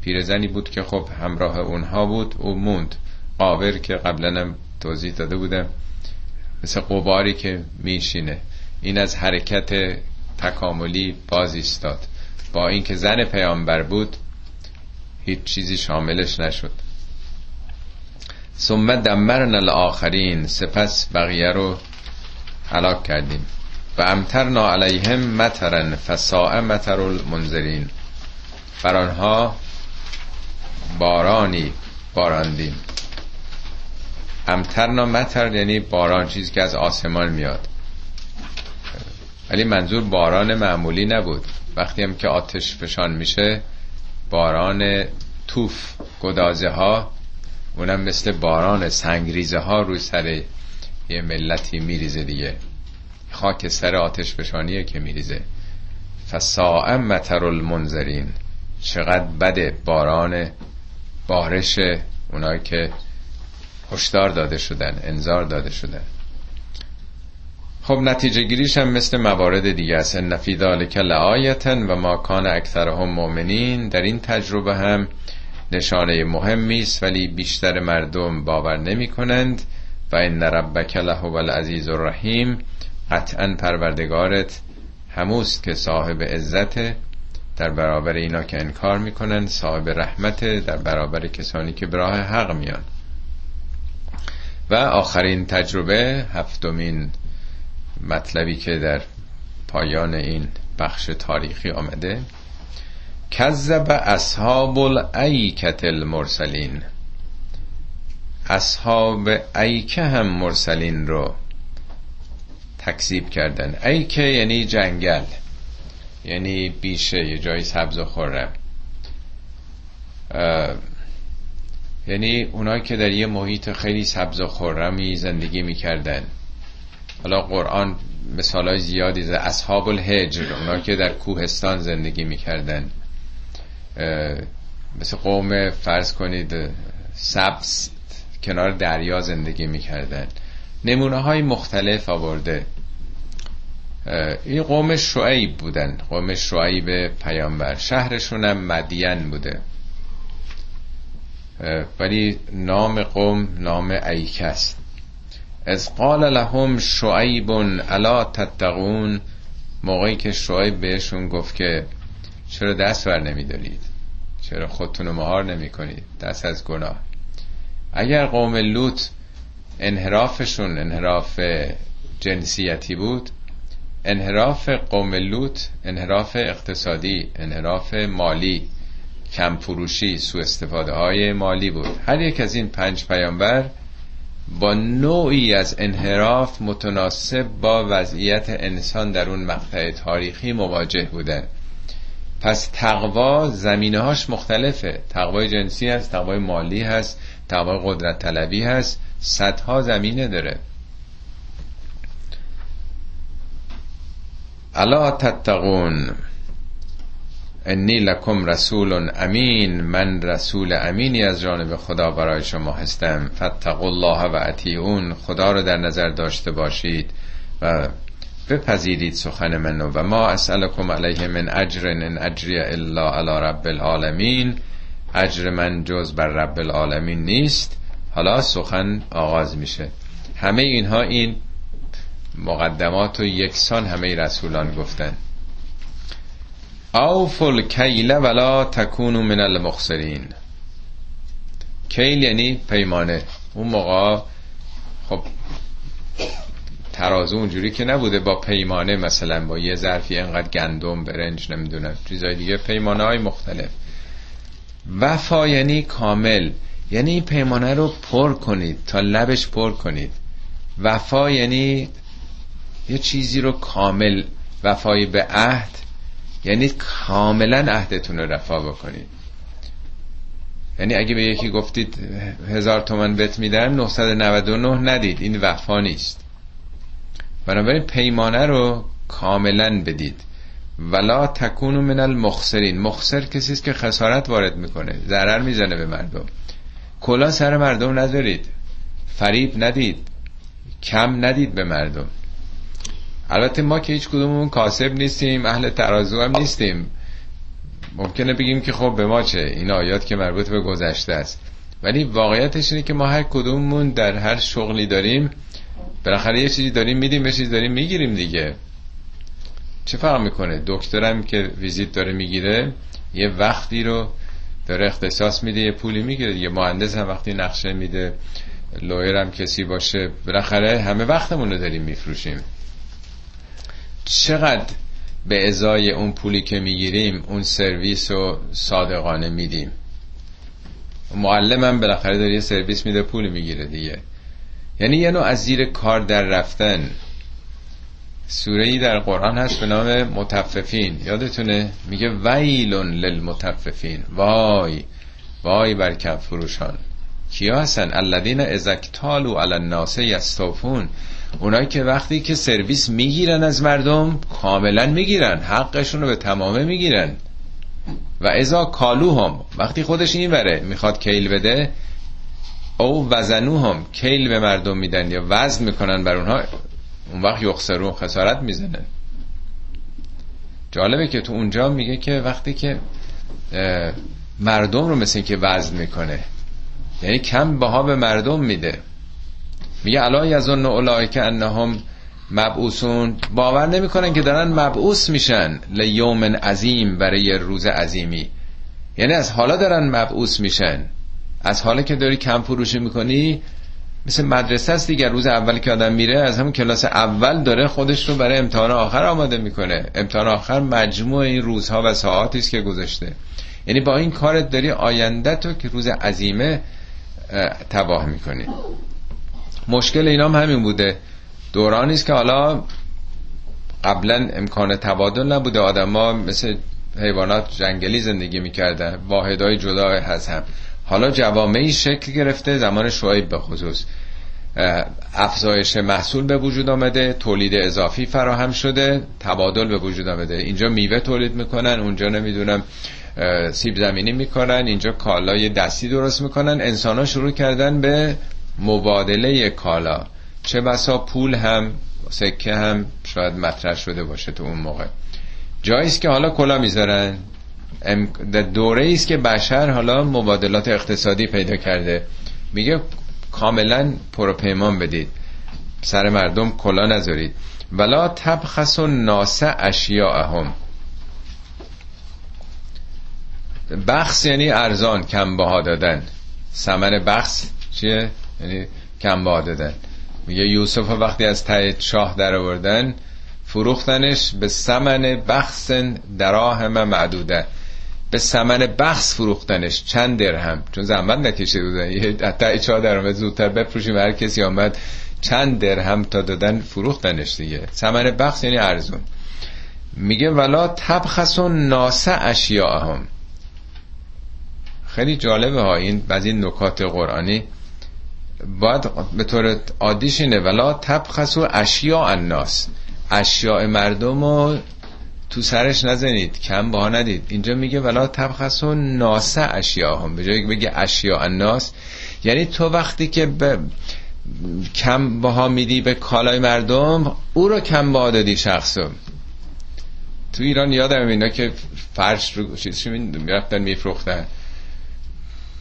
پیرزنی بود که خب همراه اونها بود او موند. قابر که قبلا توضیح داده بودم مثل قباری که میشینه. این از حرکت تکاملی باز ایستاد با اینکه زن پیامبر بود هیچ چیزی شاملش نشد. ثم دمرنا الاخرین سپس بقیه رو هلاک کردیم. و امترنا علیهم مترن فساء متر المنذرین. بر آنها بارانی باراندیم. امترنا متر یعنی باران چیزی که از آسمان میاد. ولی منظور باران معمولی نبود. وقتی هم که آتش فشان میشه باران توف گدازه ها اونم مثل باران سنگریزه ها روی سر یه ملتی میریزه دیگه. خاک سر آتش بشانیه که میریزه. فساء متر المنذرین چقدر بده باران بارش اونایی که هشدار داده شدن انذار داده شدن. خب نتیجه گیریش هم مثل موارد دیگه است. ان فی ذلک لآیتن و ما کان اکثرهم مؤمنین. در این تجربه هم نشانه مهمی است ولی بیشتر مردم باور نمی کنند و ان ربک له العزیز الرحیم. قطعا پروردگارت هموست که صاحب عزت در برابر اینا که انکار می‌کنن صاحب رحمت در برابر کسانی که به راه حق میان. و آخرین تجربه هفتمین مطلبی که در پایان این بخش تاریخی آمده. کذب اصحاب الایکت المرسلین. اصحاب ایکه هم مرسلین رو تکذیب کردن. ایکه یعنی جنگل یعنی بیشه یه جایی سبز و خورم یعنی اونایی که در یه محیط خیلی سبز و خورمی زندگی می‌کردن. حالا قرآن مثال های زیادی زده اصحاب الهجر اونا که در کوهستان زندگی می‌کردن. مثل قوم فرض کنید سبز کنار دریا زندگی می‌کردن. نمونه های مختلف آورده. این قوم شعیب بودن. قوم شعیب پیامبر. شهرشون هم مدین بوده. ولی نام قوم نام ایک است از قال لهم شعیب الا تتقون. موقعی که شعیب بهشون گفت که چرا دست بر نمیدارید چرا خودتون مهار نمی کنید دست از گناه. اگر قوم لوط انحرافشون انحراف جنسیتی بود انحراف قوم لوط انحراف اقتصادی انحراف مالی کم فروشی سو استفاده های مالی بود. هر یک از این پنج پیامبر با نوعی از انحراف متناسب با وضعیت انسان در اون مقطع تاریخی مواجه بودن پس تقوا زمینه هاش مختلفه. تقوای جنسی هست تقوای مالی هست تقوای قدرت طلبی هست. صدها زمینه داره. الا تتقون. انی لکم رسول امین من رسول امینی از جانب خدا برای شما هستم. فتقوا الله و اطیعون خدا رو در نظر داشته باشید و بپذیرید سخن منو و ما اسألکم علیه من اجر ان اجری الا علی رب العالمین. اجر من جز بر رب العالمین نیست. حالا سخن آغاز میشه. همه اینها این مقدمات و یکسان همه رسولان گفتن. اوفل کیل ولا تکونو من المخسرین کیل یعنی پیمانه اون موقع خب ترازو اونجوری که نبوده با پیمانه مثلا با یه ظرفی انقدر گندم برنج نمی‌دونم چیزای دیگه پیمانه های مختلف. وفا یعنی کامل. یعنی این پیمانه رو پر کنید تا لبش پر کنید. وفا یعنی یه چیزی رو کامل وفای به عهد یعنی کاملا عهدتون رو رفا بکنید. یعنی اگه به یکی گفتید هزار تومن بت میدن 999 ندید. این وفا نیست. بنابراین پیمانه رو کاملا بدید. ولا تکونو من المخسرین. مخسر کسی است که خسارت وارد می‌کنه. ضرر می‌زنه به مردم. کلا سر مردم نذارید فریب ندید. کم ندید به مردم. البته ما که هیچ کدوممون کاسب نیستیم اهل ترازو هم نیستیم. ممکنه بگیم که خب به ما چه؟ این آیات که مربوط به گذشته است. ولی واقعیتش اینه که ما هر کدوممون در هر شغلی داریم بالاخره یه چیزی داریم میدیم یه چیزی داریم می‌گیریم دیگه. چه فرق می‌کنه؟ دکترم که ویزیت داره می‌گیره یه وقتی رو داره اختصاص میده یه پولی می‌گیره یه مهندس هم وقتی نقشه میده لویر هم کسی باشه بالاخره همه وقتمون رو داریم میفروشیم. چقدر به ازای اون پولی که می‌گیریم اون سرویس رو صادقانه میدیم؟ معلمم بالاخره داره یه سرویس میده پول می‌گیره دیگه. یعنی یه نوع از زیر کار در رفتن. سوره ای در قرآن هست به نام متففین. یادتونه؟ میگه ویلون للمتففین. وای وای بر کف فروشان کیا هستن؟ الذین ازکتالو علی الناس یستوفون. اونایی که وقتی که سرویس می‌گیرن از مردم کاملا می‌گیرن حقشون رو به تمامه می‌گیرن. و ازا کالو هم وقتی خودش این بره می‌خواد کیل بده او وزنو هم کیل به مردم میدن یا وزن می‌کنن بر اونها اون وقت یخسرون خسارت می‌زنن جالبه که تو اونجا میگه که وقتی که مردم رو مثل که وزن می‌کنه یعنی کم بها به مردم میده. میگه الا یظن اولئک انهم مبعوثون. باور نمی‌کنن که دارن مبعوث میشن لیوم عظیم برای روز عظیمی. یعنی از حالا دارن مبعوث میشن. از حالا که داری کم فروشی می‌کنی مثل مدرسه است دیگر روز اول که آدم میره از همون کلاس اول داره خودش رو برای امتحان آخر آماده می‌کنه. امتحان آخر مجموع این روزها و ساعاتی است که گذاشته یعنی با این کارت داری آینده تو که روز عظیمه تباه می‌کنی. مشکل اینام همین بوده. دورانی است که حالا قبلا امکان تبادل نبوده. آدما مثل حیوانات جنگلی زندگی می‌کردن. واحدهای جدا از هم. حالا جوامعی شکل گرفته. زمان شعیب به خصوص. افزایش محصول به وجود آمده. تولید اضافی فراهم شده. تبادل به وجود آمده. اینجا میوه تولید می‌کنن. اونجا نمی‌دونم سیب زمینی می‌کنن. اینجا کالای دستی درست می‌کنن. انسان ها شروع کردن به مبادله کالا. چه بسا پول هم سکه هم شاید مطرح شده باشه تو اون موقع. جایی که حالا کلا می‌ذارن. در دوره است که بشر حالا مبادلات اقتصادی پیدا کرده. میگه کاملا پروپیمان بدید. سر مردم کلا نذارید. ولا تبخس و ناسه اشیاءهم. بخص یعنی ارزان کم بها دادن. سمن بخص چیه؟ یعنی کم بها دادن میگه یوسف وقتی از ته شاه در آوردن فروختنش به سمن بخص دراهم معدوده. به سمن بخص فروختنش چند درهم؟ چون زحمت نکشیده بودن یه ته چاه در زودتر بفروشیم. هر کسی آمد چند درهم تا دادن فروختنش دیگه. سمن بخص یعنی ارزون. میگه ولا تبخس و ناسه اشیاءهم. خیلی جالبه ها این بعضی نکات قرآنی. باید به طور عادیش اینه ولا تبخس و اشیاء الناس. اشیاء مردم رو تو سرش نزنید کم باها ندید. اینجا میگه ولا تبخس و ناسه اشیاء هم به جایی بگه اشیاء الناس یعنی تو وقتی که به کم باها میدی به کالای مردم او رو کم باها دادی شخصو. تو ایران یادم اینا که فرش رو چیزش می‌رفتن میفروختن.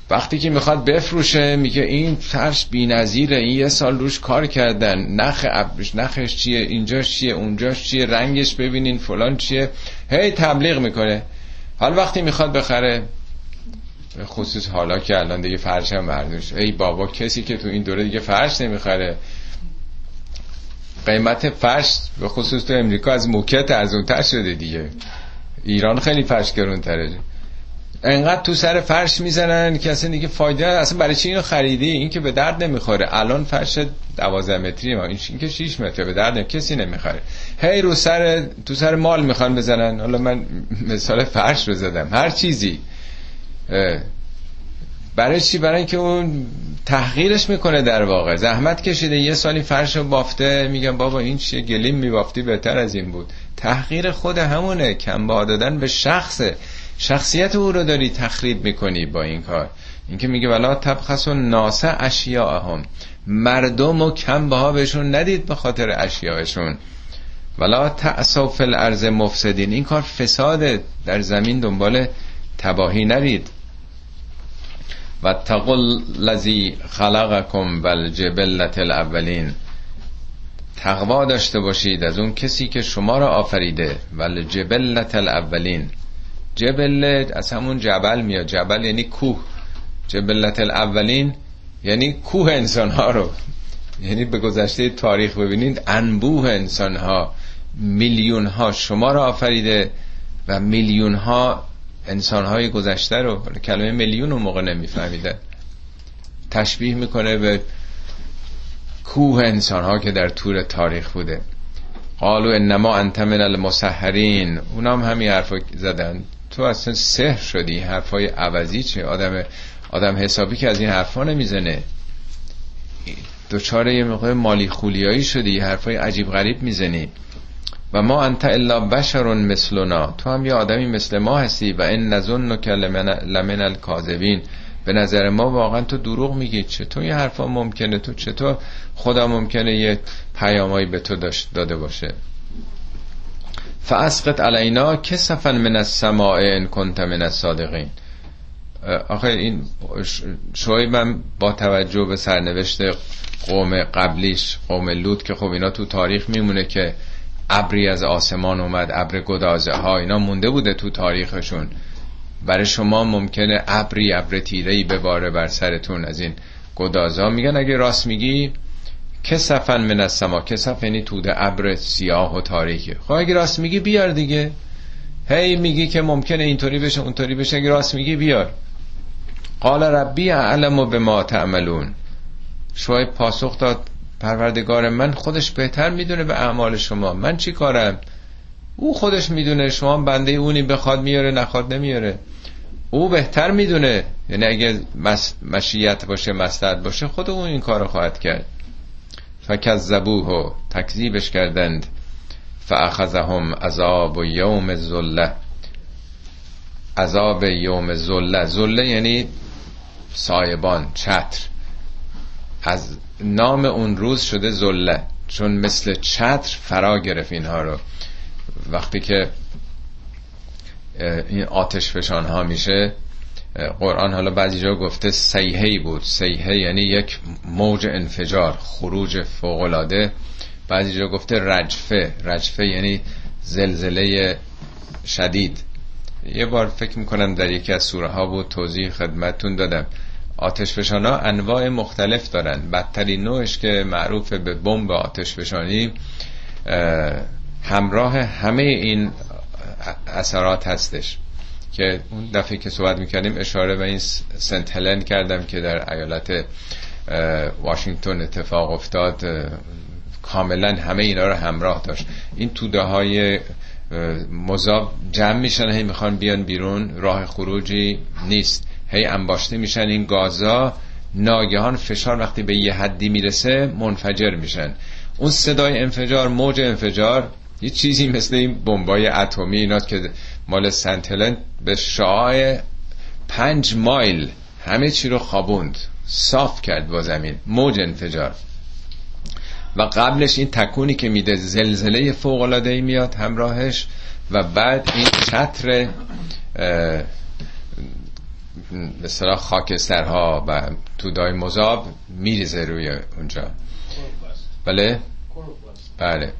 وقتی که می‌خواد بفروشه میگه این فرش بی نظیره این یه سال روش کار کردن. نخ ابرش نخش چیه اینجاش چیه اونجاش چیه رنگش ببینین فلان چیه. هی تبلیغ می‌کنه. حال وقتی می‌خواد بخره خصوص حالا که الان دیگه فرش هم برداشت. ای بابا کسی که تو این دوره دیگه فرش نمی‌خره. قیمت فرش به خصوص تو امریکا از موکت از اون شده دیگه. ایران خیلی فرش گرون تره انقدر تو سر فرش می‌زنن که اصلا دیگه فایده اصلا برای چی اینو خریدی؟ این که به درد نمی‌خوره. الان فرش 12 متری ما. این که 6 متر به درد کسی نمی‌خوره. هی رو سر تو سر مال می‌خوان بزنن. حالا من مثال فرش رو زدم. هر چیزی. برای چی؟ برای اینکه اون تحقیرش می‌کنه در واقع. زحمت کشیده. یه سالی فرش رو بافته. میگم بابا این چیه؟ گلیم میبافتی. بهتر از این بود. تحقیر خود همونه. کم دادن به شخصه. شخصیت او رو داری تخریب می‌کنی با این کار. اینکه میگه ولا تبخس و ناسه اشیاءهم. مردم و کم بها بهشون ندید به خاطر اشیاءشون. ولا تأسو فی الارض مفسدین. این کار فساد در زمین دنبال تباهی نرید. و تقل لذی خلقکم والجبلت الاولین. تقوا داشته باشید از اون کسی که شما را آفریده. والجبلت الاولین. جبل از همون جبل میاد. جبل یعنی کوه. جبلت الاولین یعنی کوه انسان ها رو. یعنی به گذشته تاریخ ببینید انبوه انسان ها میلیون ها شما رو آفریده و میلیون ها انسان های گذشته رو کلمه میلیون اون موقع نمیفهمیده. تشبیه می‌کنه به کوه انسان ها که در طور تاریخ بوده. قالو انما انت من المسحرین. اونام همین حرف زدن. تو اصلا سحر شدی حرفای عوضی چه؟ آدم آدم حسابی که از این حرفا نمی‌زنه. دوچاره یه موقع مالی خولیایی شدی حرفای عجیب غریب می‌زنی. و ما انت الا بشر مثلنا. تو هم یه آدمی مثل ما هستی و این نظن که لمن الکاذبین. به نظر ما واقعا تو دروغ میگی. چطور یه حرفا ممکنه؟ تو چطور خدا ممکنه یه پیامایی به تو داده باشه؟ فاسقط علینا کسفا من السماء ان کنت من الصادقین آخه این شعیبم با توجه به سرنوشت قوم قبلیش قوم لوط که خب اینا تو تاریخ میمونه که ابری از آسمان اومد ابر گدازه ها اینا مونده بوده تو تاریخشون. برای شما ممکنه ابری ابر تیره بباره بر سرتون از این گدازه ها. میگن اگه راست میگی کسفن من از سما کسف یعنی توده ابر سیاه و تاریکی. خب اگه راست میگی بیار دیگه. هی میگی که ممکنه اینطوری بشه اونطوری بشه اگه راست میگی بیار. قال ربی اعلم به ما تعملون. شوی پاسخ داد پروردگار من خودش بهتر می‌دونه به اعمال شما. من چی کارم؟ او خودش می‌دونه شما بنده اونی بخواد میاره نخواد نمیاره. او بهتر می‌دونه. یعنی اگه مشیت باشه مستد باشه خود اون این کار خواهد کرد. فکذبوه و تکذیبش کردند. فاخذهم عذاب و یوم الذله عذاب یوم زله زله یعنی سایبان چتر. از نام اون روز شده زله چون مثل چتر فرا گرفت اینها رو. وقتی که این آتش فشان ها میشه قرآن حالا بعضی جا گفته سیهی بود. سیهه یعنی یک موج انفجار خروج فوقلاده بعضی جا گفته رجفه. رجفه یعنی زلزله شدید. یه بار فکر می‌کنم در یکی از سوره ها بود توضیح خدمتتون دادم. آتش فشانا انواع مختلف دارن. بدترین نوعش که معروف به بمب آتش فشانی همراه همه این اثرات هستش. که اون دفعه که صحبت می‌کردیم اشاره به این سنت هلن کردم که در ایالت واشنگتن اتفاق افتاد کاملا همه اینا رو همراه داشت. این توده های مذاب جمع میشن هی می‌خوان بیان بیرون راه خروجی نیست. هی انباشته میشن این گازا ناگهان فشار وقتی به یه حدی می‌رسه منفجر میشن. اون صدای انفجار موج انفجار یه چیزی مثل این بمبای اتمی اینا که مال سنتلن به شعاع پنج مایل همه چی رو خوابوند صاف کرد با زمین موج انفجار. و قبلش این تکونی که میده زلزله فوق العاده ای میاد همراهش و بعد این چتر به خاکسترها و تودای مذاب میریزه روی اونجا. بله؟ بله.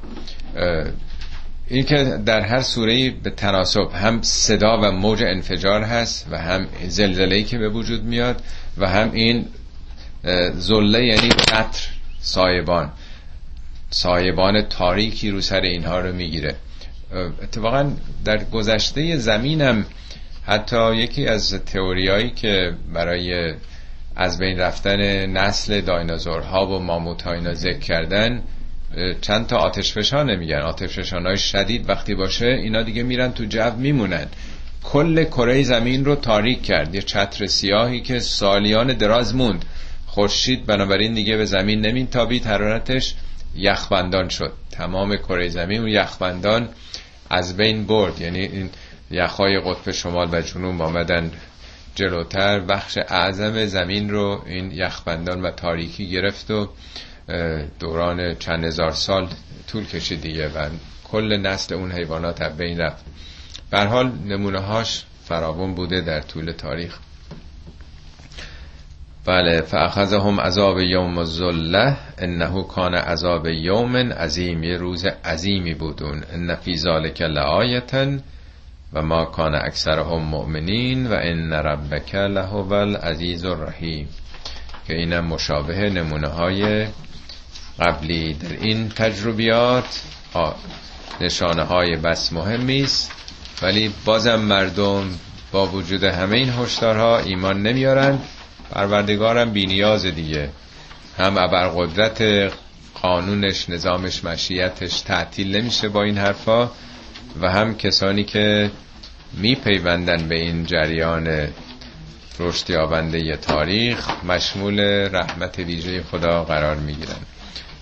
این که در هر سوره به تناسب هم صدا و موج انفجار هست و هم زلزله که به وجود میاد و هم این زله یعنی چتر سایبان. سایبان تاریکی رو سر اینها رو می‌گیره. اتفاقا در گذشته زمینم حتی یکی از تئوریایی که برای از بین رفتن نسل دایناسورها و ماموت اینا ذکر کردن چند تا آتش فشان نمیگن. آتش فشان های شدید وقتی باشه اینا دیگه میرن تو جو میمونن. کل کره زمین رو تاریک کرد. یه چتر سیاهی که سالیان دراز موند. خورشید بنابراین دیگه به زمین نمین تابید حرارتش یخبندان شد. تمام کره زمین و یخبندان از بین برد. یعنی این یخهای قطب شمال و جنوب آمدن جلوتر. بخش اعظم زمین رو این یخبندان و تاریکی گرفت و دوران چند هزار سال طول کشید دیگه و کل نسل اون حیوانات از بین رفت. به حال نمونه هاش فراون بوده در طول تاریخ. بله فاخذهم عذاب یوم الظله انه کان عذاب یوم عظیم یه روز عظیمی بودون ان فی ذلک لآیه و ما کان اکثرهم مؤمنین و ان ربک لهو العزیز الرحیم. که اینم مشابه نمونه های قبلی در این تجربیات نشانه های بس مهمی است. ولی بازم مردم با وجود همه این هشدارها ایمان نمیارند. پروردگارم بینیاز دیگه. هم ابرقدرت قانونش نظامش مشیتش تعطیل نمیشه با این حرفا و هم کسانی که میپیوندن به این جریان رشد یابنده تاریخ مشمول رحمت ویژه خدا قرار می‌گیرن.